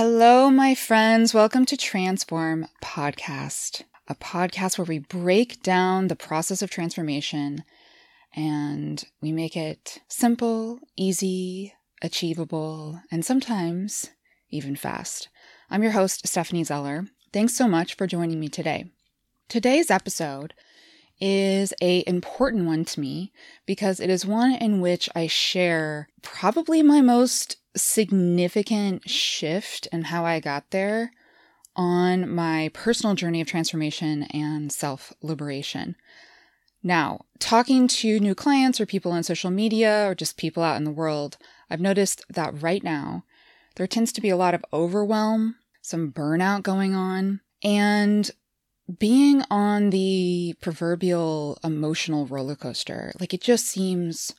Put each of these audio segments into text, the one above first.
Hello, my friends. Welcome to Transform Podcast, a podcast where we break down the process of transformation and we make it simple, easy, achievable, and sometimes even fast. I'm your host, Stephanie Zeller. Thanks so much for joining me today. Today's episode is a important one to me because it is one in which I share probably my most significant shift in how I got there on my personal journey of transformation and self liberation. Now, talking to new clients or people on social media or just people out in the world, I've noticed that right now there tends to be a lot of overwhelm, some burnout going on, and being on the proverbial emotional roller coaster. Like it just seems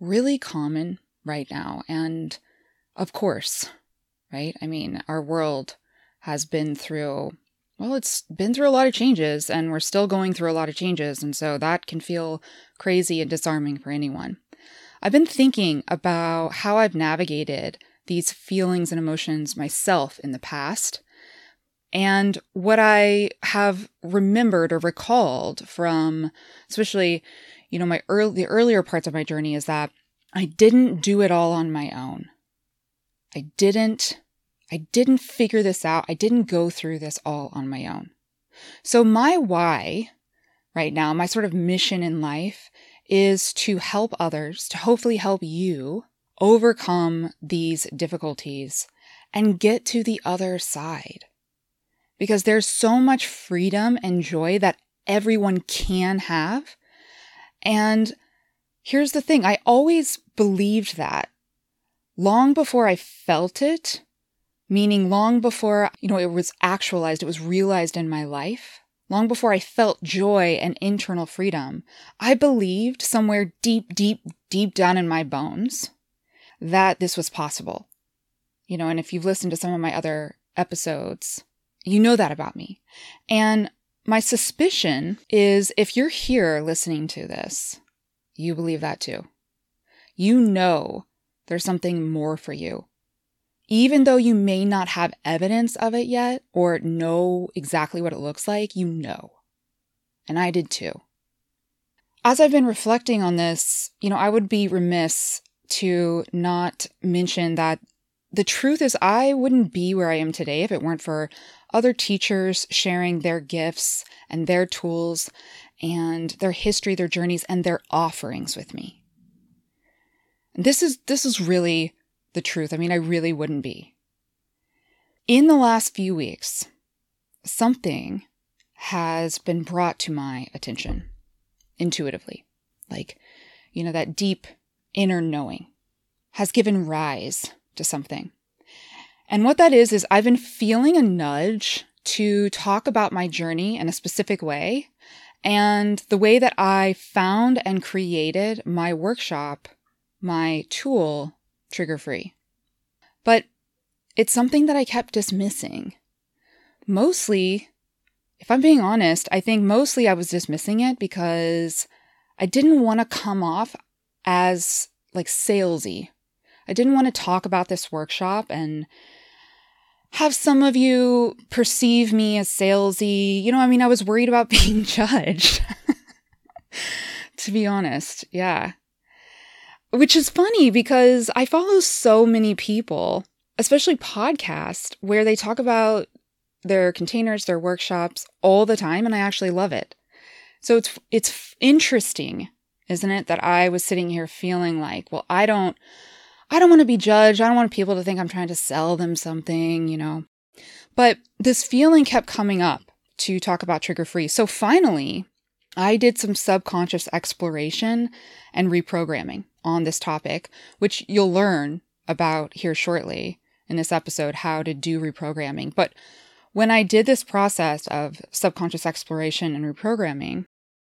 really common right now. And of course, right? I mean, our world has been through, well, it's been through a lot of changes and we're still going through a lot of changes. And so that can feel crazy and disarming for anyone. I've been thinking about how I've navigated these feelings and emotions myself in the past. And what I have remembered or recalled from, especially, you know, my early, the earlier parts of my journey is that I didn't do it all on my own. I didn't I didn't figure this out. I didn't go through this all on my own. So my why right now, my sort of mission in life is to help others, to hopefully help you overcome these difficulties and get to the other side. Because there's so much freedom and joy that everyone can have. And here's the thing I always believed that long before I felt it, meaning long before, you know, it was actualized, it was realized in my life, long before I felt joy and internal freedom, I believed somewhere deep, deep, deep down in my bones that this was possible. You know, and if you've listened to some of my other episodes, you know that about me. And my suspicion is if you're here listening to this, you believe that too. You know there's something more for you. Even though you may not have evidence of it yet or know exactly what it looks like, you know. And I did too. As I've been reflecting on this, you know, I would be remiss to not mention that the truth is I wouldn't be where I am today if it weren't for other teachers sharing their gifts and their tools and their history, their journeys, and their offerings with me. This is this is really the truth. I mean, I really wouldn't be. In the last few weeks, something has been brought to my attention intuitively. Like, you know, that deep inner knowing has given rise to something. And what that is, is I've been feeling a nudge to talk about my journey in a specific way and the way that I found and created my workshop my tool trigger free. But it's something that I kept dismissing. Mostly, if I'm being honest, I think mostly I was dismissing it because I didn't want to come off as like salesy. I didn't want to talk about this workshop and have some of you perceive me as salesy. You know, I mean, I was worried about being judged. to be honest, yeah. Which is funny because I follow so many people, especially podcasts, where they talk about their containers, their workshops all the time, and I actually love it. So it's it's interesting, isn't it, that I was sitting here feeling like, well, I don't I don't want to be judged. I don't want people to think I'm trying to sell them something, you know. But this feeling kept coming up to talk about trigger free. So finally, I did some subconscious exploration and reprogramming on this topic, which you'll learn about here shortly in this episode how to do reprogramming. But when I did this process of subconscious exploration and reprogramming,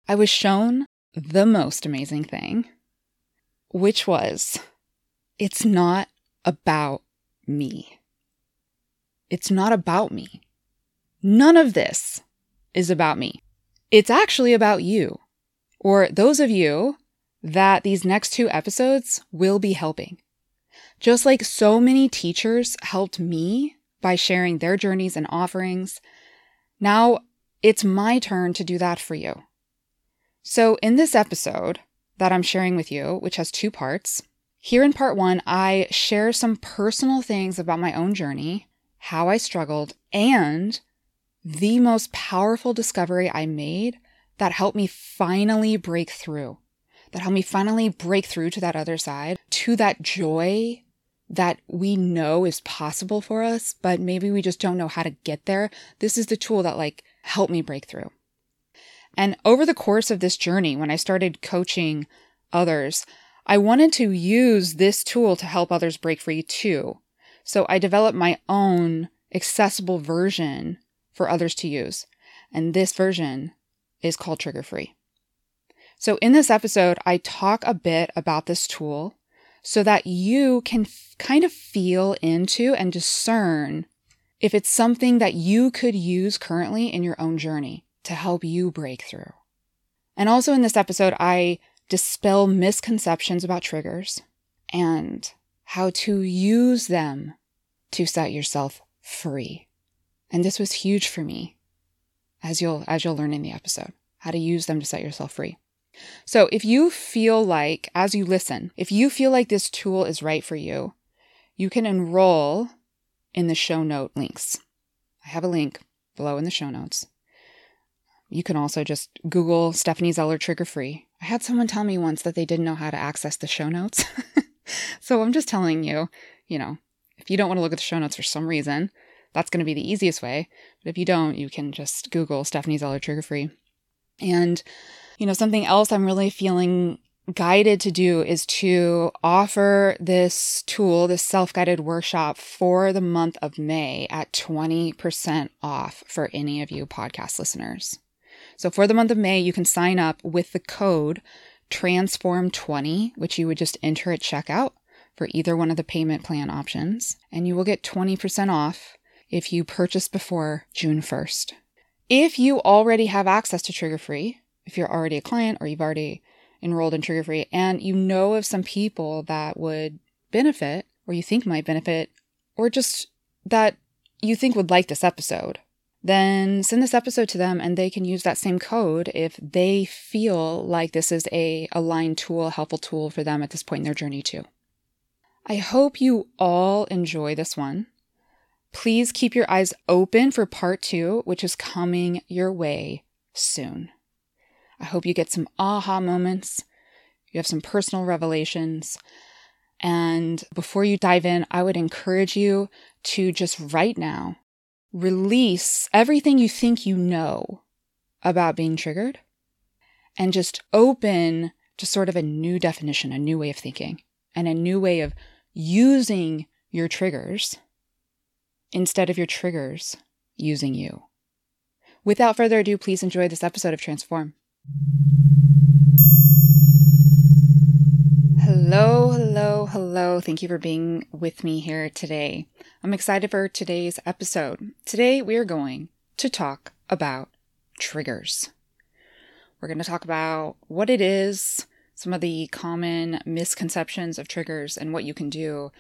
I was shown the most amazing thing, which was it's not about me. It's not about me. None of this is about me. It's actually about you, or those of you that these next two episodes will be helping. Just like so many teachers helped me by sharing their journeys and offerings. Now it's my turn to do that for you. So, in this episode that I'm sharing with you, which has two parts, here in part one, I share some personal things about my own journey, how I struggled, and the most powerful discovery I made that helped me finally break through, that helped me finally break through to that other side, to that joy that we know is possible for us, but maybe we just don't know how to get there. This is the tool that like helped me break through. And over the course of this journey, when I started coaching others, I wanted to use this tool to help others break free too. So I developed my own accessible version for others to use. And this version is called Trigger Free. So in this episode, I talk a bit about this tool so that you can f- kind of feel into and discern if it's something that you could use currently in your own journey to help you break through. And also in this episode, I dispel misconceptions about triggers and how to use them to set yourself free. And this was huge for me as you'll as you'll learn in the episode, how to use them to set yourself free. So, if you feel like as you listen, if you feel like this tool is right for you, you can enroll in the show note links. I have a link below in the show notes. You can also just Google Stephanie Zeller Trigger Free. I had someone tell me once that they didn't know how to access the show notes. so I'm just telling you, you know, if you don't want to look at the show notes for some reason, that's going to be the easiest way. But if you don't, you can just Google Stephanie Zeller Trigger Free. And, you know, something else I'm really feeling guided to do is to offer this tool, this self guided workshop for the month of May at 20% off for any of you podcast listeners. So for the month of May, you can sign up with the code transform20, which you would just enter at checkout for either one of the payment plan options, and you will get 20% off if you purchase before June 1st. If you already have access to Trigger Free, if you're already a client or you've already enrolled in Trigger Free and you know of some people that would benefit or you think might benefit or just that you think would like this episode, then send this episode to them and they can use that same code if they feel like this is a aligned tool, helpful tool for them at this point in their journey too. I hope you all enjoy this one. Please keep your eyes open for part two, which is coming your way soon. I hope you get some aha moments, you have some personal revelations. And before you dive in, I would encourage you to just right now release everything you think you know about being triggered and just open to sort of a new definition, a new way of thinking, and a new way of using your triggers instead of your triggers using you. Without further ado, please enjoy this episode of Transform. Hello, hello, hello. Thank you for being with me here today. I'm excited for today's episode. Today, we are going to talk about triggers. We're going to talk about what it is, some of the common misconceptions of triggers, and what you can do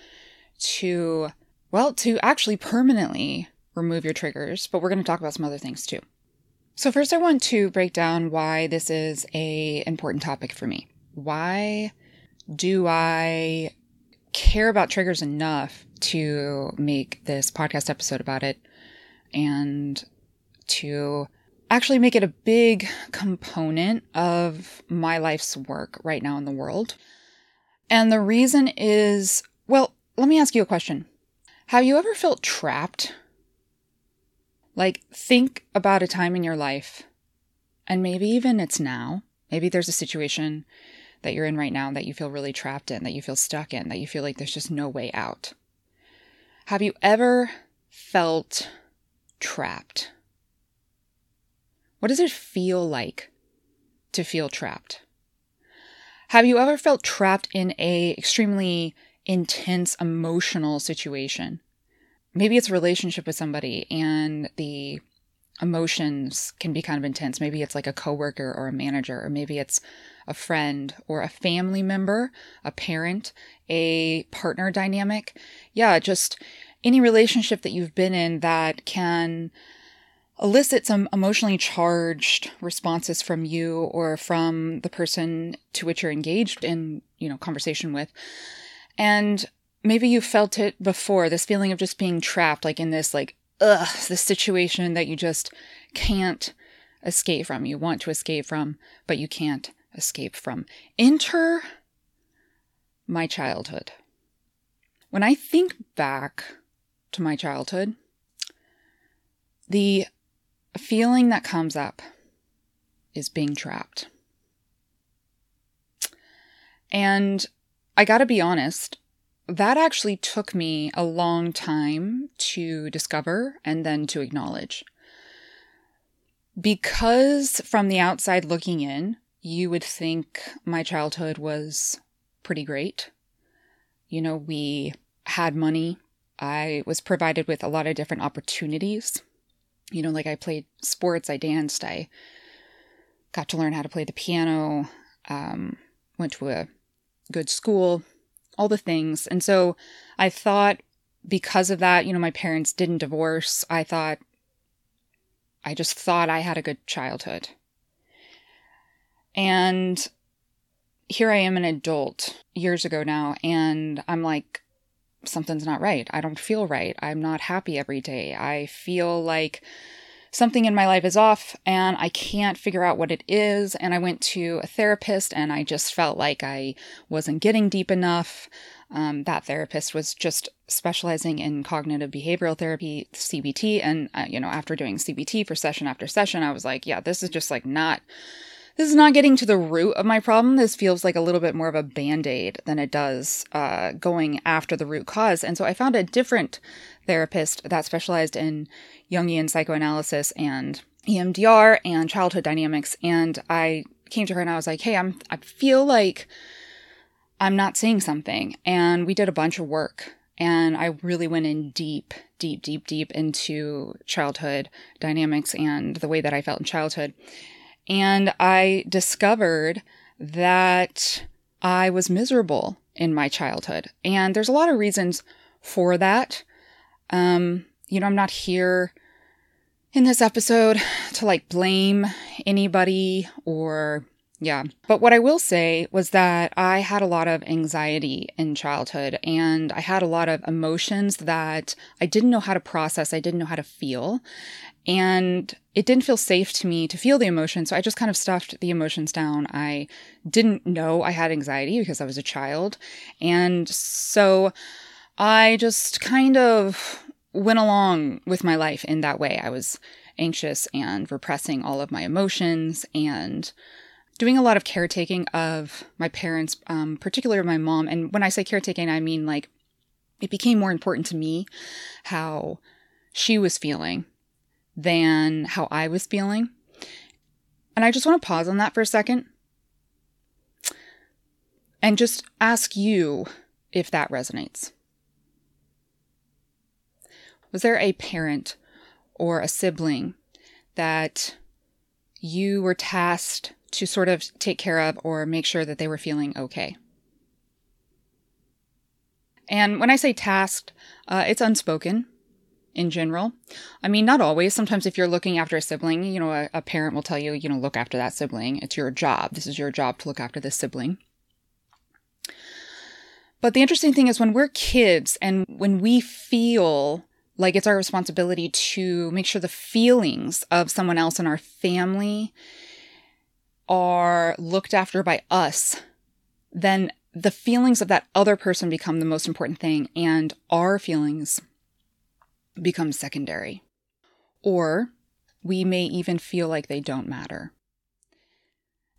to well, to actually permanently remove your triggers, but we're going to talk about some other things too. So first I want to break down why this is a important topic for me. Why do I care about triggers enough to make this podcast episode about it and to actually make it a big component of my life's work right now in the world? And the reason is, well, let me ask you a question. Have you ever felt trapped? Like, think about a time in your life, and maybe even it's now. Maybe there's a situation that you're in right now that you feel really trapped in, that you feel stuck in, that you feel like there's just no way out. Have you ever felt trapped? What does it feel like to feel trapped? Have you ever felt trapped in a extremely intense emotional situation. Maybe it's a relationship with somebody and the emotions can be kind of intense. Maybe it's like a coworker or a manager, or maybe it's a friend or a family member, a parent, a partner dynamic. Yeah, just any relationship that you've been in that can elicit some emotionally charged responses from you or from the person to which you're engaged in, you know, conversation with. And maybe you felt it before, this feeling of just being trapped, like in this, like, ugh, this situation that you just can't escape from. You want to escape from, but you can't escape from. Enter my childhood. When I think back to my childhood, the feeling that comes up is being trapped. And I gotta be honest, that actually took me a long time to discover and then to acknowledge. Because from the outside looking in, you would think my childhood was pretty great. You know, we had money. I was provided with a lot of different opportunities. You know, like I played sports, I danced, I got to learn how to play the piano, um, went to a good school, all the things. And so I thought because of that, you know, my parents didn't divorce. I thought, I just thought I had a good childhood. And here I am, an adult years ago now, and I'm like, something's not right. I don't feel right. I'm not happy every day. I feel like something in my life is off and I can't figure out what it is. And I went to a therapist and I just felt like I wasn't getting deep enough. Um, that therapist was just specializing in cognitive behavioral therapy, CBT. And, uh, you know, after doing CBT for session after session, I was like, yeah, this is just like not. This is not getting to the root of my problem. This feels like a little bit more of a band aid than it does uh, going after the root cause. And so I found a different therapist that specialized in Jungian psychoanalysis and EMDR and childhood dynamics. And I came to her and I was like, hey, I'm, I feel like I'm not seeing something. And we did a bunch of work. And I really went in deep, deep, deep, deep into childhood dynamics and the way that I felt in childhood. And I discovered that I was miserable in my childhood. And there's a lot of reasons for that. Um, you know, I'm not here in this episode to like blame anybody or yeah. But what I will say was that I had a lot of anxiety in childhood and I had a lot of emotions that I didn't know how to process. I didn't know how to feel. And it didn't feel safe to me to feel the emotions. So I just kind of stuffed the emotions down. I didn't know I had anxiety because I was a child. And so I just kind of went along with my life in that way. I was anxious and repressing all of my emotions and doing a lot of caretaking of my parents, um, particularly my mom. And when I say caretaking, I mean like it became more important to me how she was feeling than how I was feeling. And I just want to pause on that for a second and just ask you if that resonates. Was there a parent or a sibling that you were tasked to sort of take care of or make sure that they were feeling okay? And when I say tasked, uh, it's unspoken in general. I mean, not always. Sometimes, if you're looking after a sibling, you know, a, a, parent will tell you, you know, look after that sibling. It's your job. This is your job to look after this sibling. But the interesting thing is when we're kids and when we feel like it's our responsibility to make sure the feelings of someone else in our family are looked after by us, then the feelings of that other person become the most important thing, and our feelings become secondary. Or we may even feel like they don't matter.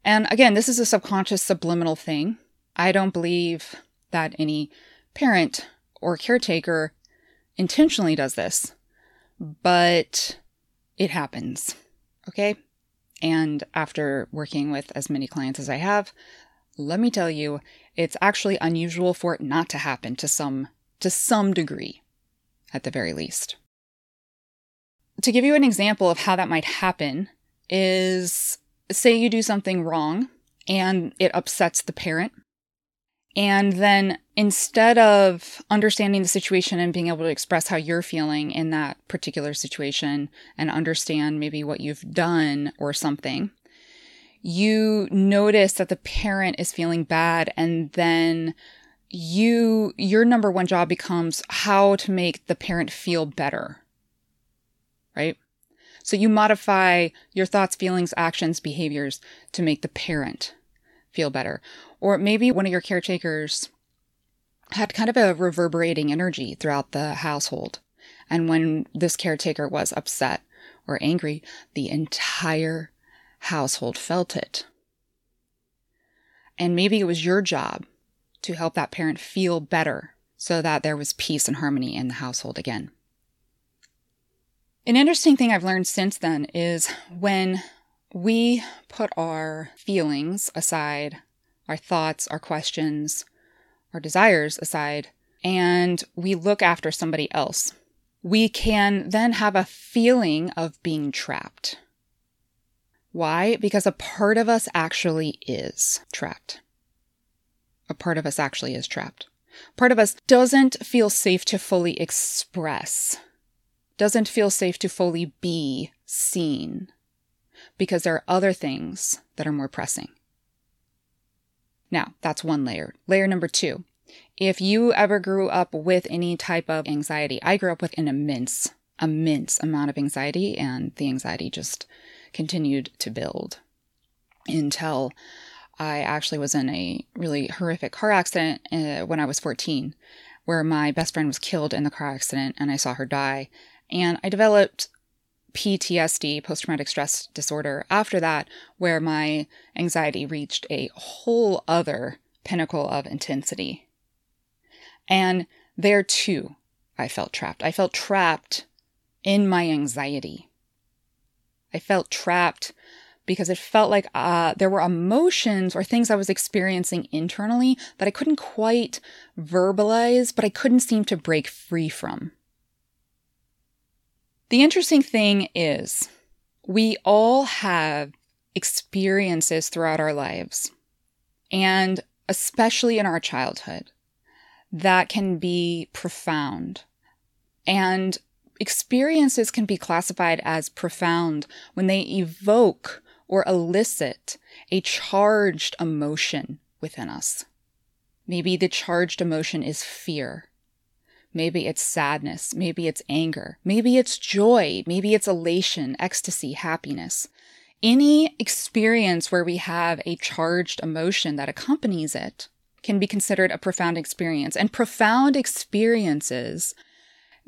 And again, this is a subconscious subliminal thing. I don't believe that any parent or caretaker intentionally does this, but it happens. Okay? And after working with as many clients as I have, let me tell you, it's actually unusual for it not to happen to some to some degree at the very least. To give you an example of how that might happen is say you do something wrong and it upsets the parent And then instead of understanding the situation and being able to express how you're feeling in that particular situation and understand maybe what you've done or something, you notice that the parent is feeling bad and then you your number one job becomes how to make the parent feel better. Right? So you modify your thoughts, feelings, actions, behaviors to make the parent feel better. Or maybe one of your caretakers had kind of a reverberating energy throughout the household. And when this caretaker was upset or angry, the entire household felt it. And maybe it was your job to help that parent feel better so that there was peace and harmony in the household again. An interesting thing I've learned since then is when we put our feelings aside, our thoughts, our questions, our desires aside, and we look after somebody else, we can then have a feeling of being trapped. Why? Because a part of us actually is trapped. A part of us actually is trapped. Part of us doesn't feel safe to fully express, doesn't feel safe to fully be seen, because there are other things that are more pressing. Now, that's one layer. Layer number two if you ever grew up with any type of anxiety, I grew up with an immense, immense amount of anxiety, and the anxiety just continued to build until I actually was in a really horrific car accident uh, when I was 14, where my best friend was killed in the car accident and I saw her die. And I developed PTSD, post traumatic stress disorder, after that, where my anxiety reached a whole other pinnacle of intensity. And there too, I felt trapped. I felt trapped in my anxiety. I felt trapped because it felt like uh, there were emotions or things I was experiencing internally that I couldn't quite verbalize, but I couldn't seem to break free from. The interesting thing is, we all have experiences throughout our lives, and especially in our childhood, that can be profound. And experiences can be classified as profound when they evoke or elicit a charged emotion within us. Maybe the charged emotion is fear. Maybe it's sadness. Maybe it's anger. Maybe it's joy. Maybe it's elation, ecstasy, happiness. Any experience where we have a charged emotion that accompanies it can be considered a profound experience. And profound experiences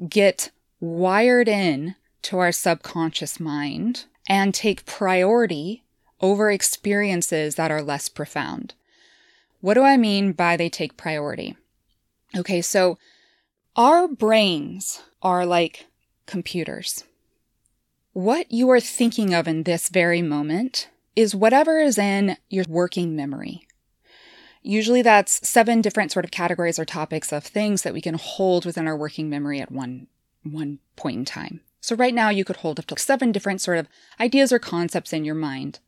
get wired in to our subconscious mind and take priority over experiences that are less profound. What do I mean by they take priority? Okay, so our brains are like computers. What you are thinking of in this very moment is whatever is in your working memory. Usually that's seven different sort of categories or topics of things that we can hold within our working memory at one one point in time. So right now you could hold up to seven different sort of ideas or concepts in your mind.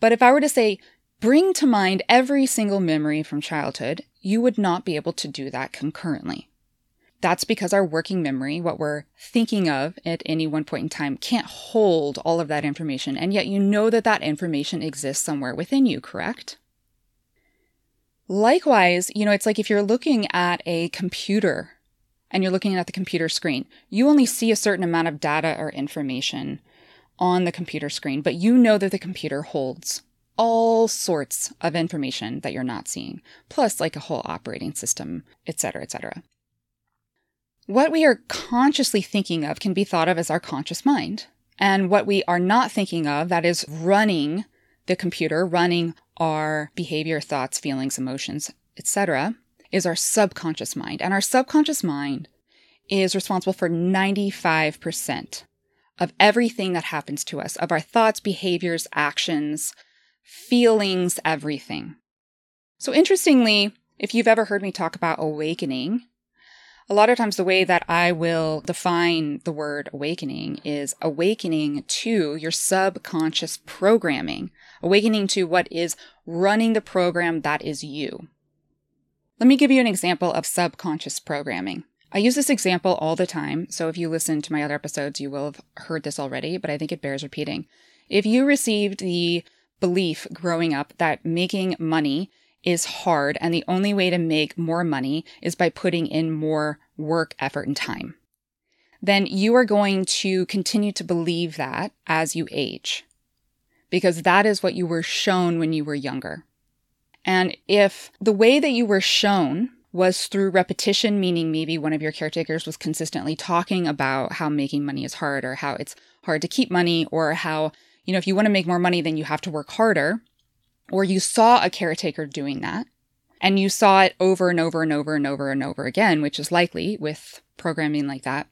But if I were to say, bring to mind every single memory from childhood, you would not be able to do that concurrently. That's because our working memory, what we're thinking of at any one point in time, can't hold all of that information. And yet you know that that information exists somewhere within you, correct? Likewise, you know, it's like if you're looking at a computer and you're looking at the computer screen, you only see a certain amount of data or information on the computer screen, but you know that the computer holds all sorts of information that you're not seeing, plus like a whole operating system, etc., etc. What we are consciously thinking of can be thought of as our conscious mind. And what we are not thinking of, that is running the computer, running our behavior, thoughts, feelings, emotions, etc., is our subconscious mind. And our subconscious mind is responsible for 95% of everything that happens to us, of our thoughts, behaviors, actions, feelings, everything. So, interestingly, if you've ever heard me talk about awakening, a lot of times the way that I will define the word awakening is awakening to your subconscious programming, awakening to what is running the program that is you. Let me give you an example of subconscious programming. I use this example all the time, so if you listen to my other episodes, you will have heard this already, but I think it bears repeating. If you received the belief growing up that making money is hard and the only way to make more money is by putting in more work, effort, and time, then you are going to continue to believe that as you age because that is what you were shown when you were younger. And if the way that you were shown was through repetition, meaning maybe one of your caretakers was consistently talking about how making money is hard or how it's hard to keep money or how, you know, if you want to make more money, then you have to work harder, or you saw a caretaker doing that and you saw it over and over and over and over and over again, which is likely with programming like that,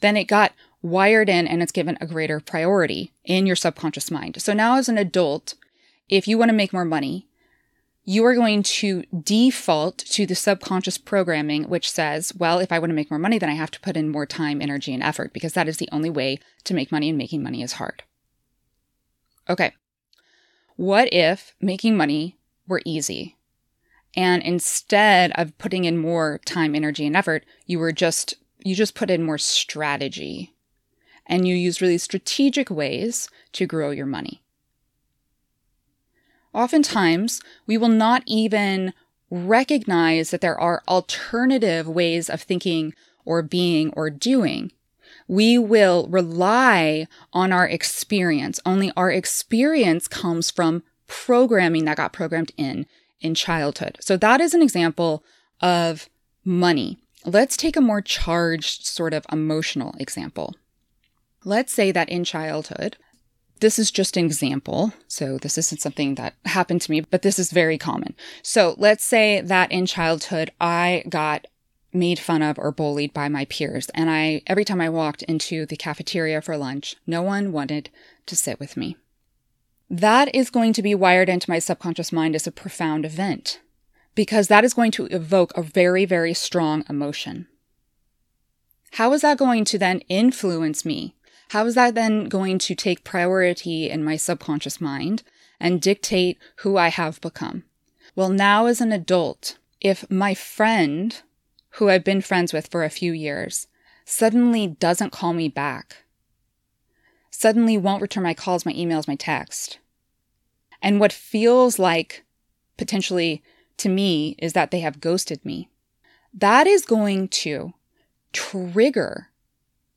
then it got wired in and it's given a greater priority in your subconscious mind. So now as an adult, if you want to make more money, you are going to default to the subconscious programming, which says, well, if I want to make more money, then I have to put in more time, energy, and effort because that is the only way to make money, and making money is hard. Okay. What if making money were easy? And instead of putting in more time, energy, and effort, you were just, you just put in more strategy and you use really strategic ways to grow your money. Oftentimes, we will not even recognize that there are alternative ways of thinking or being or doing. We will rely on our experience. Only our experience comes from programming that got programmed in in childhood. So that is an example of money. Let's take a more charged sort of emotional example. Let's say that in childhood, this is just an example. So this isn't something that happened to me, but this is very common. So let's say that in childhood, I got made fun of or bullied by my peers. And I, every time I walked into the cafeteria for lunch, no one wanted to sit with me. That is going to be wired into my subconscious mind as a profound event because that is going to evoke a very, very strong emotion. How is that going to then influence me how is that then going to take priority in my subconscious mind and dictate who I have become? Well, now as an adult, if my friend, who I've been friends with for a few years, suddenly doesn't call me back, suddenly won't return my calls, my emails, my text, and what feels like potentially to me is that they have ghosted me, that is going to trigger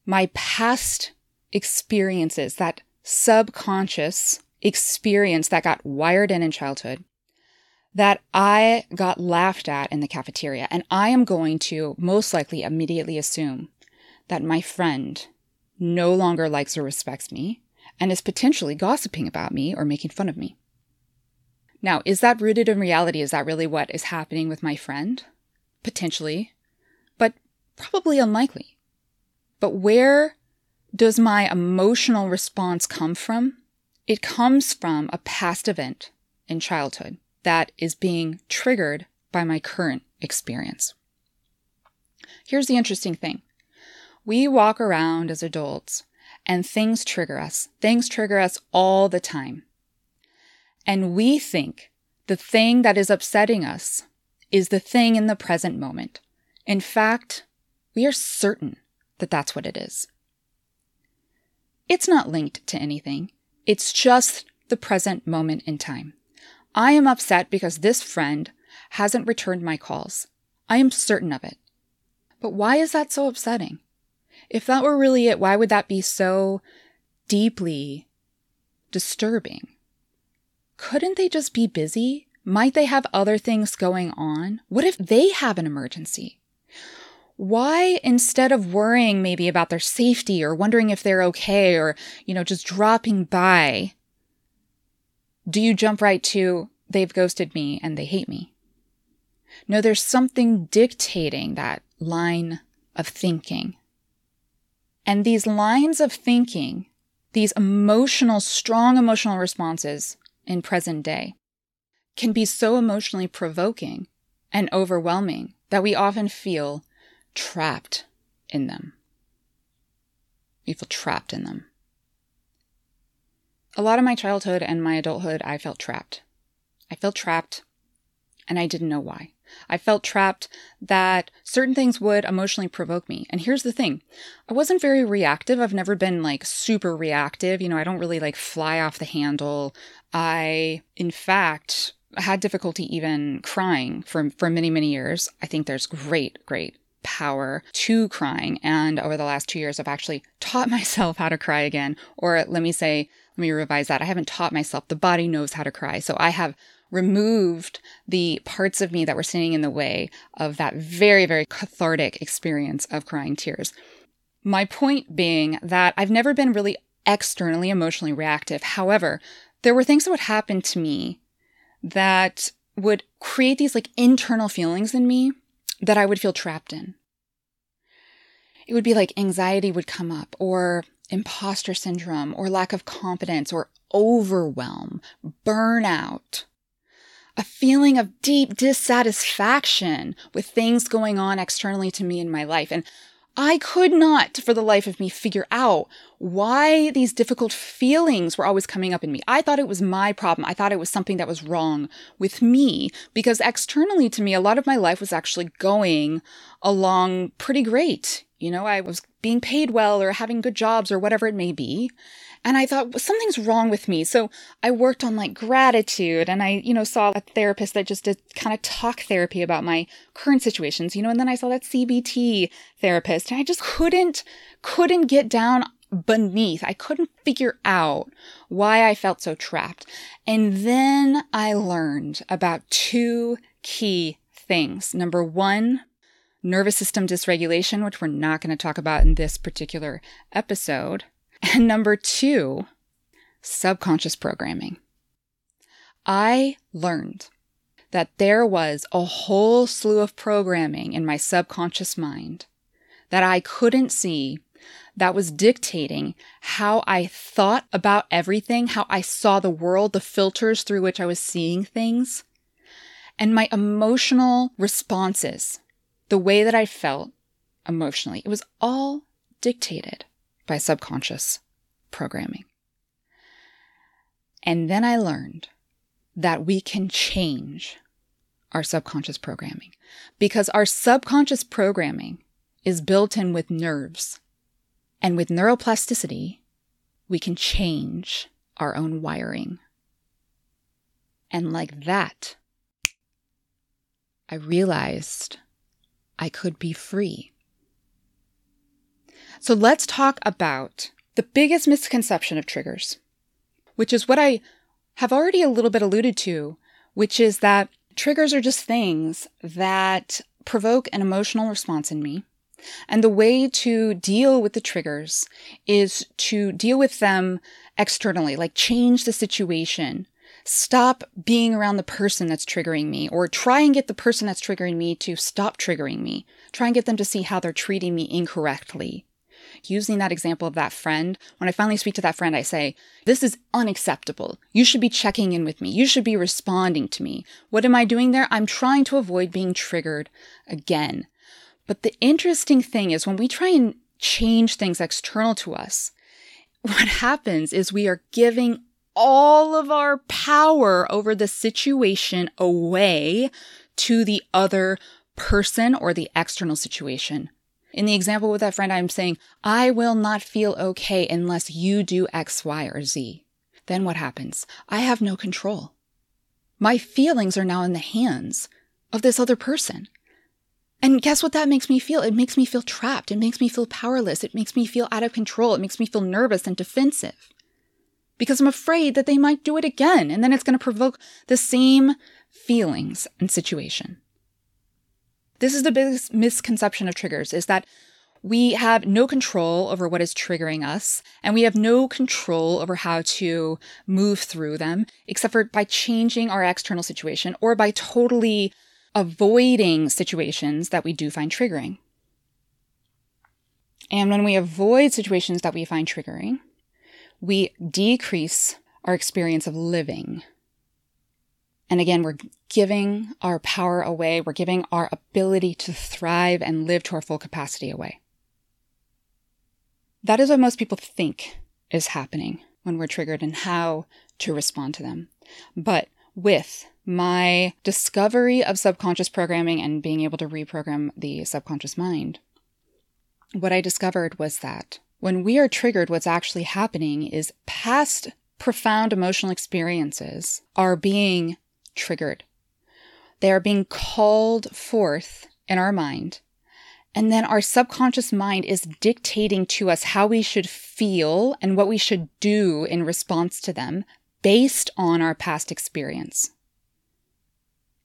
my past experiences, that subconscious experience that got wired in in childhood that I got laughed at in the cafeteria. And I am going to most likely immediately assume that my friend no longer likes or respects me and is potentially gossiping about me or making fun of me. Now, is that rooted in reality? Is that really what is happening with my friend? Potentially, but probably unlikely. But where does my emotional response come from? It comes from a past event in childhood that is being triggered by my current experience. Here's the interesting thing we walk around as adults and things trigger us. Things trigger us all the time. And we think the thing that is upsetting us is the thing in the present moment. In fact, we are certain that that's what it is. It's not linked to anything. It's just the present moment in time. I am upset because this friend hasn't returned my calls. I am certain of it. But why is that so upsetting? If that were really it, why would that be so deeply disturbing? Couldn't they just be busy? Might they have other things going on? What if they have an emergency? why instead of worrying maybe about their safety or wondering if they're okay or, you know, just dropping by, do you jump right to, they've ghosted me and they hate me? No, there's something dictating that line of thinking. And these lines of thinking, these emotional, strong emotional responses in present day can be so emotionally provoking and overwhelming that we often feel trapped in them. We feel trapped in them. A lot of my childhood and my adulthood, I felt trapped. I felt trapped and I didn't know why. I felt trapped that certain things would emotionally provoke me. And here's the thing I wasn't very reactive. I've never been like super reactive. You know, I don't really like fly off the handle. I, in fact, had difficulty even crying for, for many, many years. I think there's great, great power to crying. And over the last two years, I've actually taught myself how to cry again. Or let me say, let me revise that. I haven't taught myself. The body knows how to cry. So I have removed the parts of me that were standing in the way of that very, very cathartic experience of crying tears. My point being that I've never been really externally emotionally reactive. However, there were things that would happen to me that would create these like internal feelings in me that I would feel trapped in. It would be like anxiety would come up, or imposter syndrome, or lack of confidence, or overwhelm, burnout, a feeling of deep dissatisfaction with things going on externally to me in my life. And I could not, for the life of me, figure out why these difficult feelings were always coming up in me. I thought it was my problem. I thought it was something that was wrong with me because externally to me, a lot of my life was actually going along pretty great. You know, I was being paid well or having good jobs or whatever it may be. And I thought, well, something's wrong with me. So I worked on like gratitude and I, you know, saw a therapist that just did kind of talk therapy about my current situations, you know, and then I saw that CBT therapist and I just couldn't, couldn't get down beneath. I couldn't figure out why I felt so trapped. And then I learned about two key things. Number one, nervous system dysregulation, which we're not going to talk about in this particular episode. And number two, subconscious programming. I learned that there was a whole slew of programming in my subconscious mind that I couldn't see that was dictating how I thought about everything, how I saw the world, the filters through which I was seeing things, and my emotional responses, the way that I felt emotionally. It was all dictated by subconscious programming. And then I learned that we can change our subconscious programming because our subconscious programming is built in with nerves. And with neuroplasticity, we can change our own wiring. And like that, I realized I could be free. So let's talk about the biggest misconception of triggers, which is what I have already a little bit alluded to, which is that triggers are just things that provoke an emotional response in me. And the way to deal with the triggers is to deal with them externally, like change the situation. Stop being around the person that's triggering me, or try and get the person that's triggering me to stop triggering me. Try and get them to see how they're treating me incorrectly using that example of that friend, when I finally speak to that friend, I say, This is unacceptable. You should be checking in with me. You should be responding to me. What am I doing there? I'm trying to avoid being triggered again. But the interesting thing is when we try and change things external to us, what happens is we are giving all of our power over the situation away to the other person or the external situation. In the example with that friend, I'm saying, I will not feel okay unless you do X, Y, or Z. Then what happens? I have no control. My feelings are now in the hands of this other person. And guess what that makes me feel? It makes me feel trapped. It makes me feel powerless. It makes me feel out of control. It makes me feel nervous and defensive because I'm afraid that they might do it again. And then it's going to provoke the same feelings and situation. This is the biggest misconception of triggers is that we have no control over what is triggering us, and we have no control over how to move through them, except for by changing our external situation or by totally avoiding situations that we do find triggering. And when we avoid situations that we find triggering, we decrease our experience of living and again, we're giving our power away. We're giving our ability to thrive and live to our full capacity away. That is what most people think is happening when we're triggered and how to respond to them. But with my discovery of subconscious programming and being able to reprogram the subconscious mind, what I discovered was that when we are triggered, what's actually happening is past profound emotional experiences are being triggered. They are being called forth in our mind. And then our subconscious mind is dictating to us how we should feel and what we should do in response to them based on our past experience.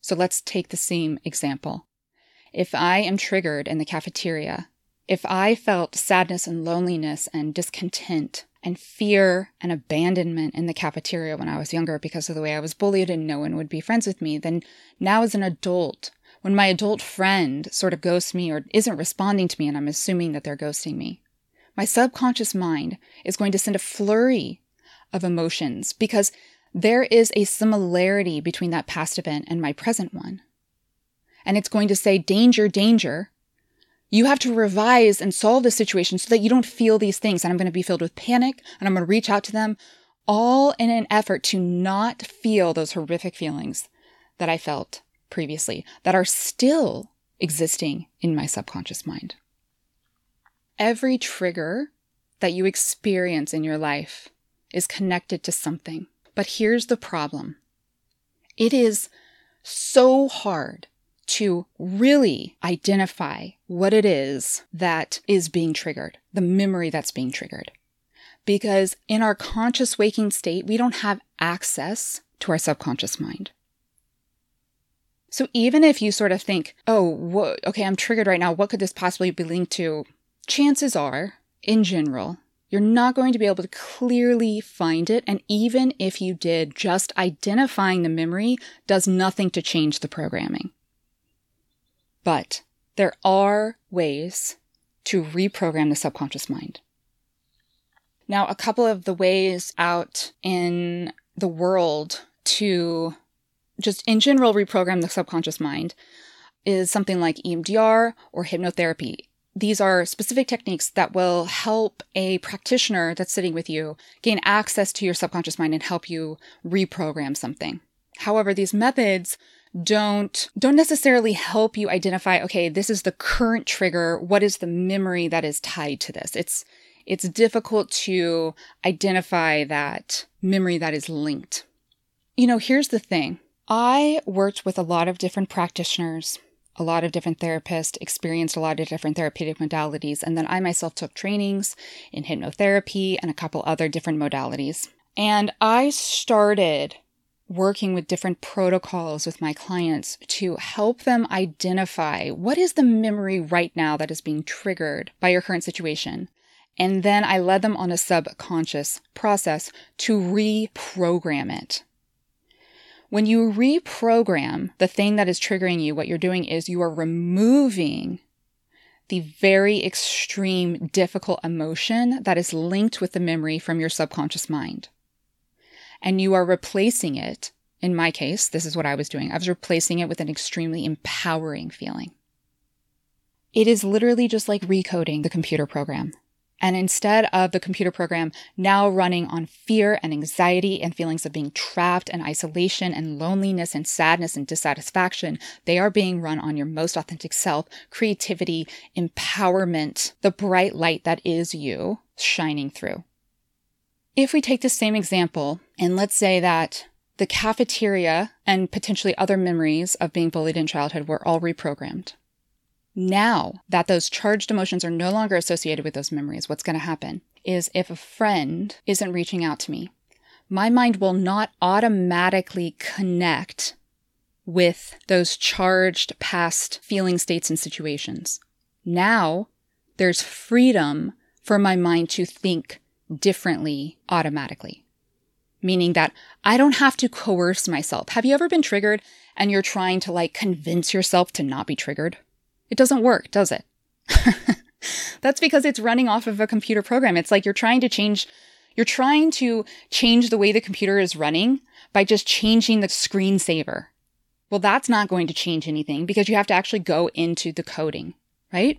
So let's take the same example. If I am triggered in the cafeteria, if I felt sadness and loneliness and discontent and fear and abandonment in the cafeteria when I was younger because of the way I was bullied and no one would be friends with me, then now as an adult, when my adult friend sort of ghosts me or isn't responding to me and I'm assuming that they're ghosting me, my subconscious mind is going to send a flurry of emotions because there is a similarity between that past event and my present one. And it's going to say, danger, danger. You have to revise and solve the situation so that you don't feel these things. And I'm going to be filled with panic and I'm going to reach out to them all in an effort to not feel those horrific feelings that I felt previously that are still existing in my subconscious mind. Every trigger that you experience in your life is connected to something. But here's the problem it is so hard to really identify what it is that is being triggered, the memory that's being triggered. Because in our conscious waking state, we don't have access to our subconscious mind. So even if you sort of think, oh, okay, I'm triggered right now, what could this possibly be linked to? Chances are, in general, you're not going to be able to clearly find it. And even if you did, just identifying the memory does nothing to change the programming. But there are ways to reprogram the subconscious mind. Now, a couple of the ways out in the world to just in general reprogram the subconscious mind is something like EMDR or hypnotherapy these are specific techniques that will help a practitioner that's sitting with you gain access to your subconscious mind and help you reprogram something. However, these methods don't don't necessarily help you identify okay this is the current trigger. What is the memory that is tied to this? It's it's difficult to identify that memory that is linked. You know here's the thing. I worked with a lot of different practitioners a lot of different therapists, experienced a lot of different therapeutic modalities, and then I myself took trainings in hypnotherapy and a couple other different modalities. And I started working with different protocols with my clients to help them identify what is the memory right now that is being triggered by your current situation. And then I led them on a subconscious process to reprogram it. When you reprogram the thing that is triggering you, what you're doing is you are removing the very extreme, difficult emotion that is linked with the memory from your subconscious mind. And you are replacing it. In my case, this is what I was doing. I was replacing it with an extremely empowering feeling. It is literally just like recoding the computer program. And instead of the computer program now running on fear and anxiety and feelings of being trapped and isolation and loneliness and sadness and dissatisfaction, they are being run on your most authentic self, creativity, empowerment, the bright light that is you shining through. If we take the same example, and let's say that the cafeteria and potentially other memories of being bullied in childhood were all reprogrammed. Now that those charged emotions are no longer associated with those memories, what's going to happen is if a friend isn't reaching out to me, my mind will not automatically connect with those charged past feeling states and situations. Now there's freedom for my mind to think differently automatically. Meaning that I don't have to coerce myself. Have you ever been triggered and you're trying to like convince yourself to not be triggered? It doesn't work, does it? That's because it's running off of a computer program. It's like you're trying to change you're trying to change the way the computer is running by just changing the screensaver. Well, that's not going to change anything because you have to actually go into the coding, right?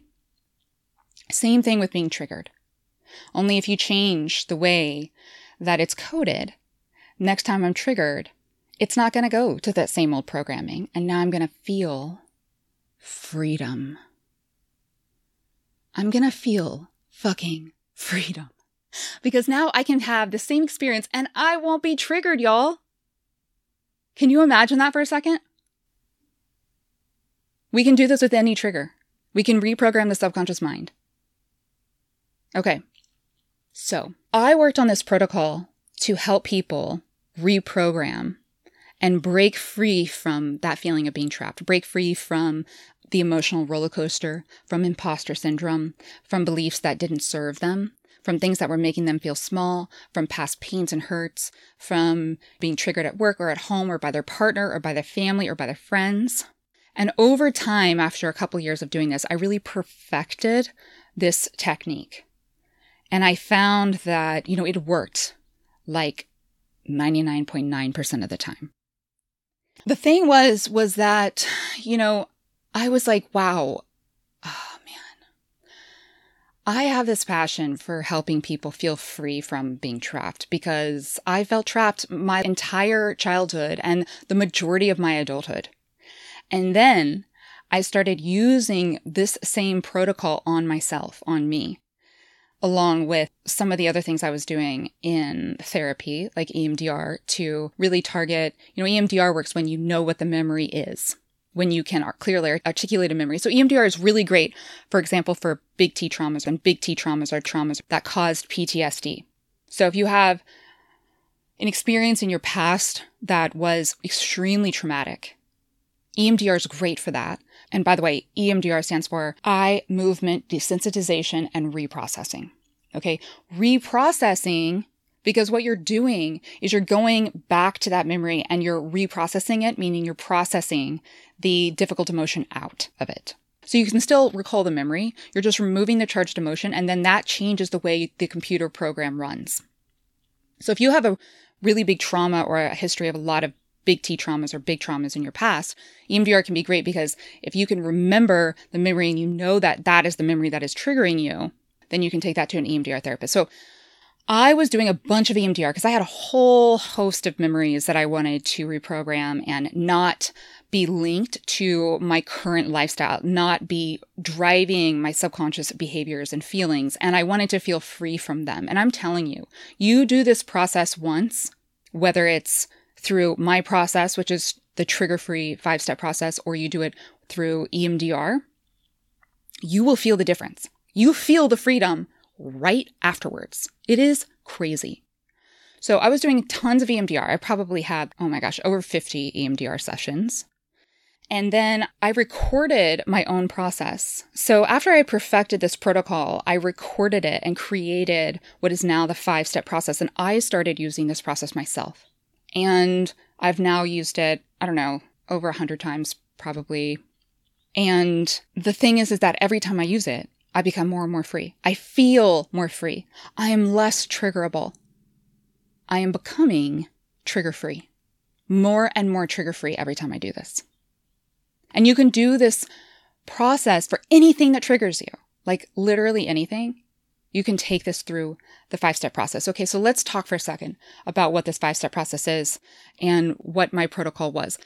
Same thing with being triggered. Only if you change the way that it's coded, next time I'm triggered, it's not going to go to that same old programming. And now I'm going to feel freedom. I'm going to feel fucking freedom because now I can have the same experience and I won't be triggered, y'all. Can you imagine that for a second? We can do this with any trigger. We can reprogram the subconscious mind. Okay. So I worked on this protocol to help people reprogram and break free from that feeling of being trapped, break free from the emotional roller coaster, from imposter syndrome, from beliefs that didn't serve them, from things that were making them feel small, from past pains and hurts, from being triggered at work or at home or by their partner or by their family or by their friends. And over time, after a couple years of doing this, I really perfected this technique. And I found that, you know, it worked like 99.9% of the time. The thing was, was that, you know, I was like, wow, oh man, I have this passion for helping people feel free from being trapped because I felt trapped my entire childhood and the majority of my adulthood. And then I started using this same protocol on myself, on me, along with some of the other things I was doing in therapy, like EMDR, to really target, you know, EMDR works when you know what the memory is when you can clearly articulate a memory. So EMDR is really great, for example, for big T traumas, and big T traumas are traumas that caused PTSD. So if you have an experience in your past that was extremely traumatic, EMDR is great for that. And by the way, EMDR stands for eye movement desensitization and reprocessing. Okay. Reprocessing because what you're doing is you're going back to that memory and you're reprocessing it, meaning you're processing the difficult emotion out of it. So you can still recall the memory, you're just removing the charged emotion, and then that changes the way the computer program runs. So if you have a really big trauma or a history of a lot of big T traumas or big traumas in your past, EMDR can be great because if you can remember the memory and you know that that is the memory that is triggering you, then you can take that to an EMDR therapist. So I was doing a bunch of EMDR because I had a whole host of memories that I wanted to reprogram and not be linked to my current lifestyle, not be driving my subconscious behaviors and feelings. And I wanted to feel free from them. And I'm telling you, you do this process once, whether it's through my process, which is the trigger free five step process, or you do it through EMDR, you will feel the difference. You feel the freedom right afterwards. It is crazy. So I was doing tons of EMDR. I probably had, oh my gosh, over 50 EMDR sessions. And then I recorded my own process. So after I perfected this protocol, I recorded it and created what is now the five step process. And I started using this process myself. And I've now used it, I don't know, over a hundred times probably. And the thing is, is that every time I use it, I become more and more free. I feel more free. I am less triggerable. I am becoming trigger free, more and more trigger free every time I do this. And you can do this process for anything that triggers you, like literally anything. You can take this through the five step process. Okay, so let's talk for a second about what this five step process is and what my protocol was.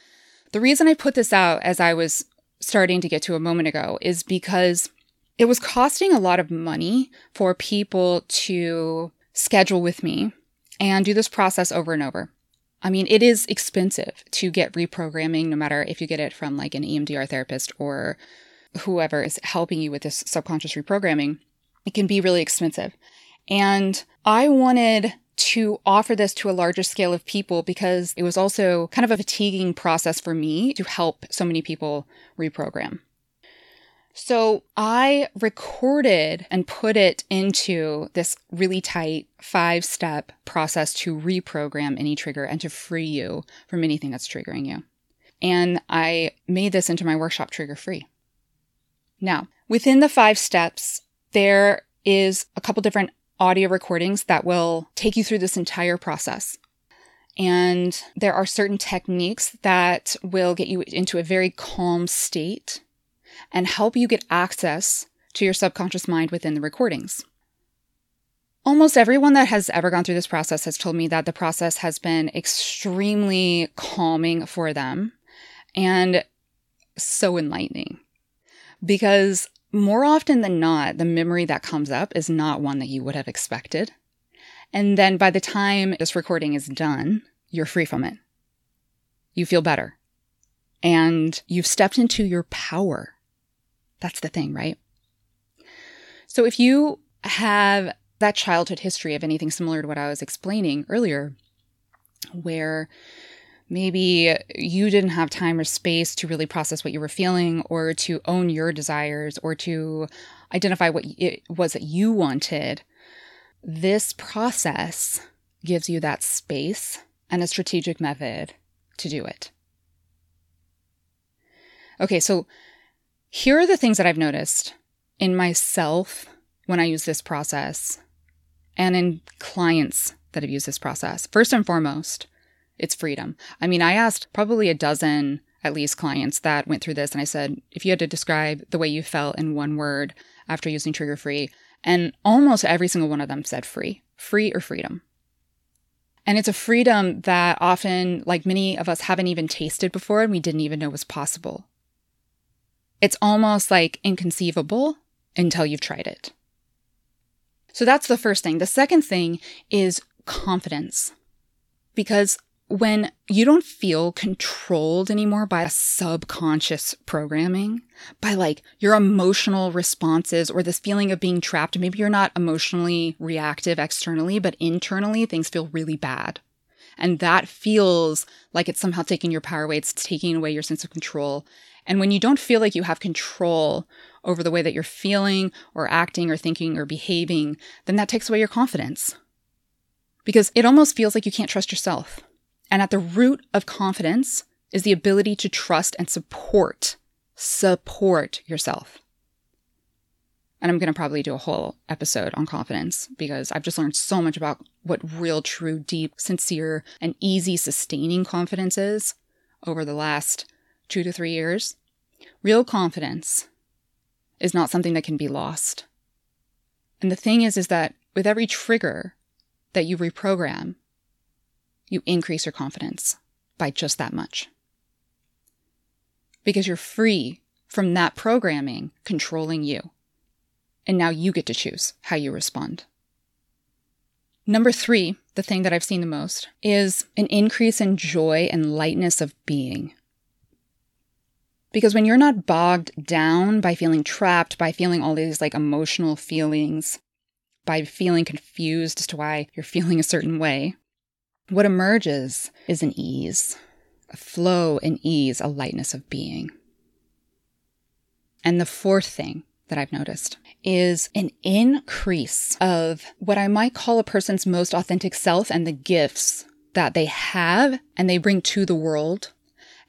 The reason I put this out as I was starting to get to a moment ago is because it was costing a lot of money for people to schedule with me and do this process over and over. I mean, it is expensive to get reprogramming, no matter if you get it from like an EMDR therapist or whoever is helping you with this subconscious reprogramming. It can be really expensive. And I wanted to offer this to a larger scale of people because it was also kind of a fatiguing process for me to help so many people reprogram. So I recorded and put it into this really tight five step process to reprogram any trigger and to free you from anything that's triggering you. And I made this into my workshop Trigger Free. Now, within the five steps, there is a couple different audio recordings that will take you through this entire process. And there are certain techniques that will get you into a very calm state and help you get access to your subconscious mind within the recordings. almost everyone that has ever gone through this process has told me that the process has been extremely calming for them and so enlightening. Because more often than not, the memory that comes up is not one that you would have expected. And then by the time this recording is done, you're free from it. You feel better. And you've stepped into your power. That's the thing, right? So if you have that childhood history of anything similar to what I was explaining earlier, where maybe you didn't have time or space to really process what you were feeling or to own your desires or to identify what it was that you wanted, this process gives you that space and a strategic method to do it. Okay, so here are the things that I've noticed in myself when I use this process and in clients that have used this process. First and foremost, it's freedom. I mean, I asked probably a dozen at least clients that went through this, and I said, if you had to describe the way you felt in one word after using trigger free, and almost every single one of them said free, free or freedom. And it's a freedom that often, like many of us, haven't even tasted before and we didn't even know was possible. It's almost like inconceivable until you've tried it. So that's the first thing. The second thing is confidence. Because when you don't feel controlled anymore by a subconscious programming, by like your emotional responses or this feeling of being trapped, maybe you're not emotionally reactive externally, but internally things feel really bad. And that feels like it's somehow taking your power away, it's taking away your sense of control. And when you don't feel like you have control over the way that you're feeling or acting or thinking or behaving, then that takes away your confidence. Because it almost feels like you can't trust yourself. And at the root of confidence is the ability to trust and support, support yourself. And I'm going to probably do a whole episode on confidence because I've just learned so much about what real, true, deep, sincere, and easy sustaining confidence is over the last two to three years. Real confidence is not something that can be lost. And the thing is, is that with every trigger that you reprogram, you increase your confidence by just that much. Because you're free from that programming controlling you. And now you get to choose how you respond. Number three, the thing that I've seen the most, is an increase in joy and lightness of being. Because when you're not bogged down by feeling trapped, by feeling all these like emotional feelings, by feeling confused as to why you're feeling a certain way, what emerges is an ease, a flow, an ease, a lightness of being. And the fourth thing that I've noticed is an increase of what I might call a person's most authentic self and the gifts that they have and they bring to the world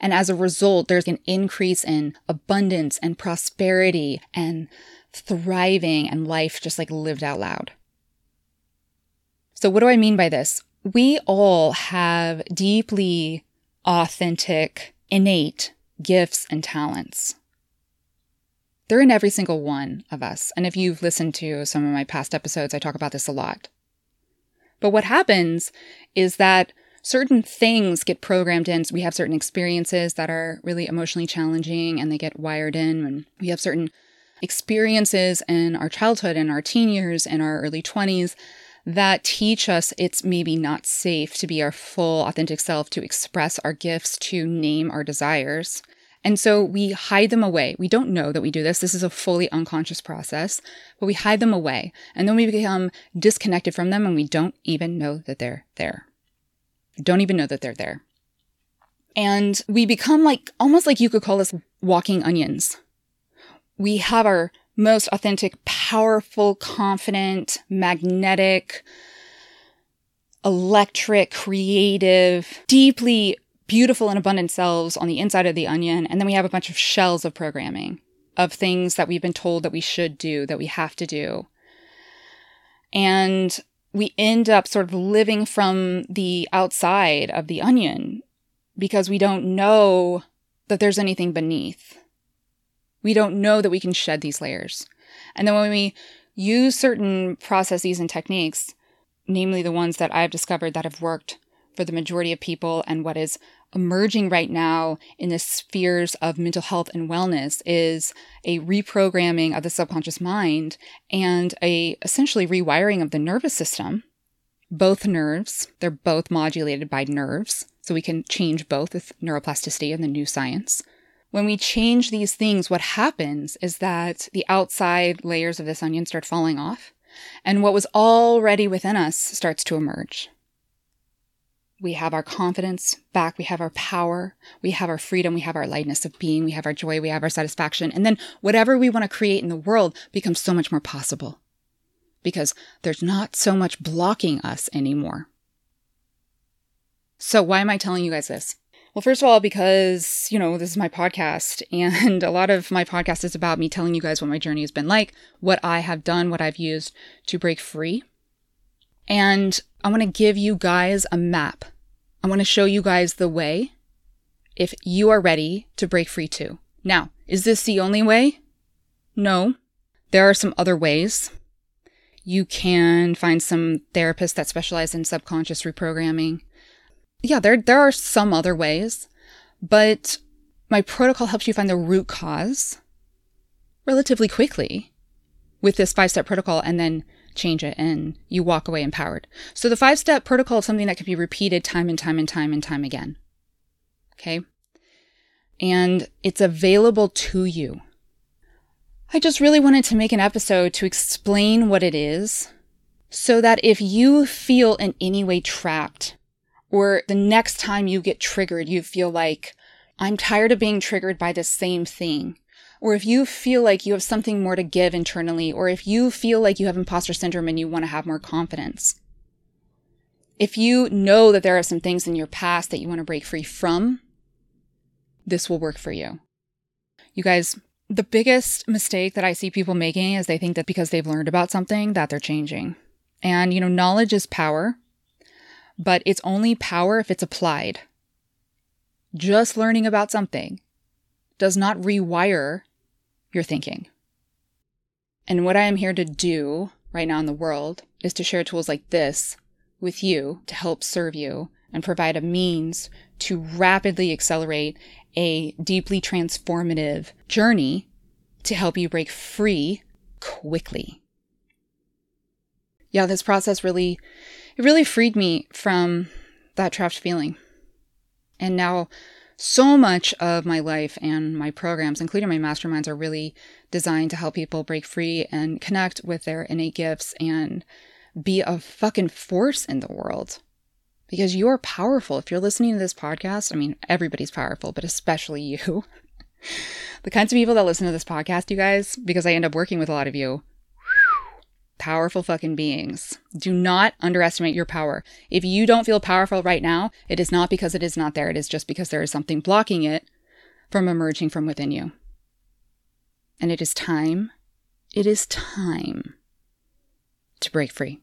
and as a result, there's an increase in abundance and prosperity and thriving and life just like lived out loud. So, what do I mean by this? We all have deeply authentic, innate gifts and talents. They're in every single one of us. And if you've listened to some of my past episodes, I talk about this a lot. But what happens is that certain things get programmed in. So we have certain experiences that are really emotionally challenging and they get wired in. And we have certain experiences in our childhood and our teen years and our early 20s that teach us it's maybe not safe to be our full authentic self, to express our gifts, to name our desires. And so we hide them away. We don't know that we do this. This is a fully unconscious process, but we hide them away. And then we become disconnected from them and we don't even know that they're there don't even know that they're there. And we become like almost like you could call us walking onions. We have our most authentic, powerful, confident, magnetic, electric, creative, deeply beautiful and abundant selves on the inside of the onion. And then we have a bunch of shells of programming of things that we've been told that we should do, that we have to do. And we end up sort of living from the outside of the onion because we don't know that there's anything beneath. We don't know that we can shed these layers. And then when we use certain processes and techniques, namely the ones that I've discovered that have worked for the majority of people and what is emerging right now in the spheres of mental health and wellness is a reprogramming of the subconscious mind and a essentially rewiring of the nervous system both nerves they're both modulated by nerves so we can change both with neuroplasticity and the new science when we change these things what happens is that the outside layers of this onion start falling off and what was already within us starts to emerge we have our confidence back. We have our power. We have our freedom. We have our lightness of being. We have our joy. We have our satisfaction. And then whatever we want to create in the world becomes so much more possible because there's not so much blocking us anymore. So, why am I telling you guys this? Well, first of all, because, you know, this is my podcast, and a lot of my podcast is about me telling you guys what my journey has been like, what I have done, what I've used to break free. And I want to give you guys a map I want to show you guys the way if you are ready to break free too. Now, is this the only way? No. There are some other ways. You can find some therapists that specialize in subconscious reprogramming. Yeah, there, there are some other ways, but my protocol helps you find the root cause relatively quickly with this five step protocol and then change it and you walk away empowered. So the five step protocol is something that can be repeated time and time and time and time again. Okay. And it's available to you. I just really wanted to make an episode to explain what it is so that if you feel in any way trapped or the next time you get triggered, you feel like, I'm tired of being triggered by the same thing or if you feel like you have something more to give internally, or if you feel like you have imposter syndrome and you want to have more confidence, if you know that there are some things in your past that you want to break free from, this will work for you. You guys, the biggest mistake that I see people making is they think that because they've learned about something that they're changing. And, you know, knowledge is power, but it's only power if it's applied. Just learning about something does not rewire your thinking. And what I am here to do right now in the world is to share tools like this with you to help serve you and provide a means to rapidly accelerate a deeply transformative journey to help you break free quickly. Yeah, this process really it really freed me from that trapped feeling. And now so much of my life and my programs, including my masterminds, are really designed to help people break free and connect with their innate gifts and be a fucking force in the world. Because you're powerful. If you're listening to this podcast, I mean, everybody's powerful, but especially you. the kinds of people that listen to this podcast, you guys, because I end up working with a lot of you, powerful fucking beings. Do not underestimate your power. If you don't feel powerful right now, it is not because it is not there. It is just because there is something blocking it from emerging from within you. And it is time, it is time to break free.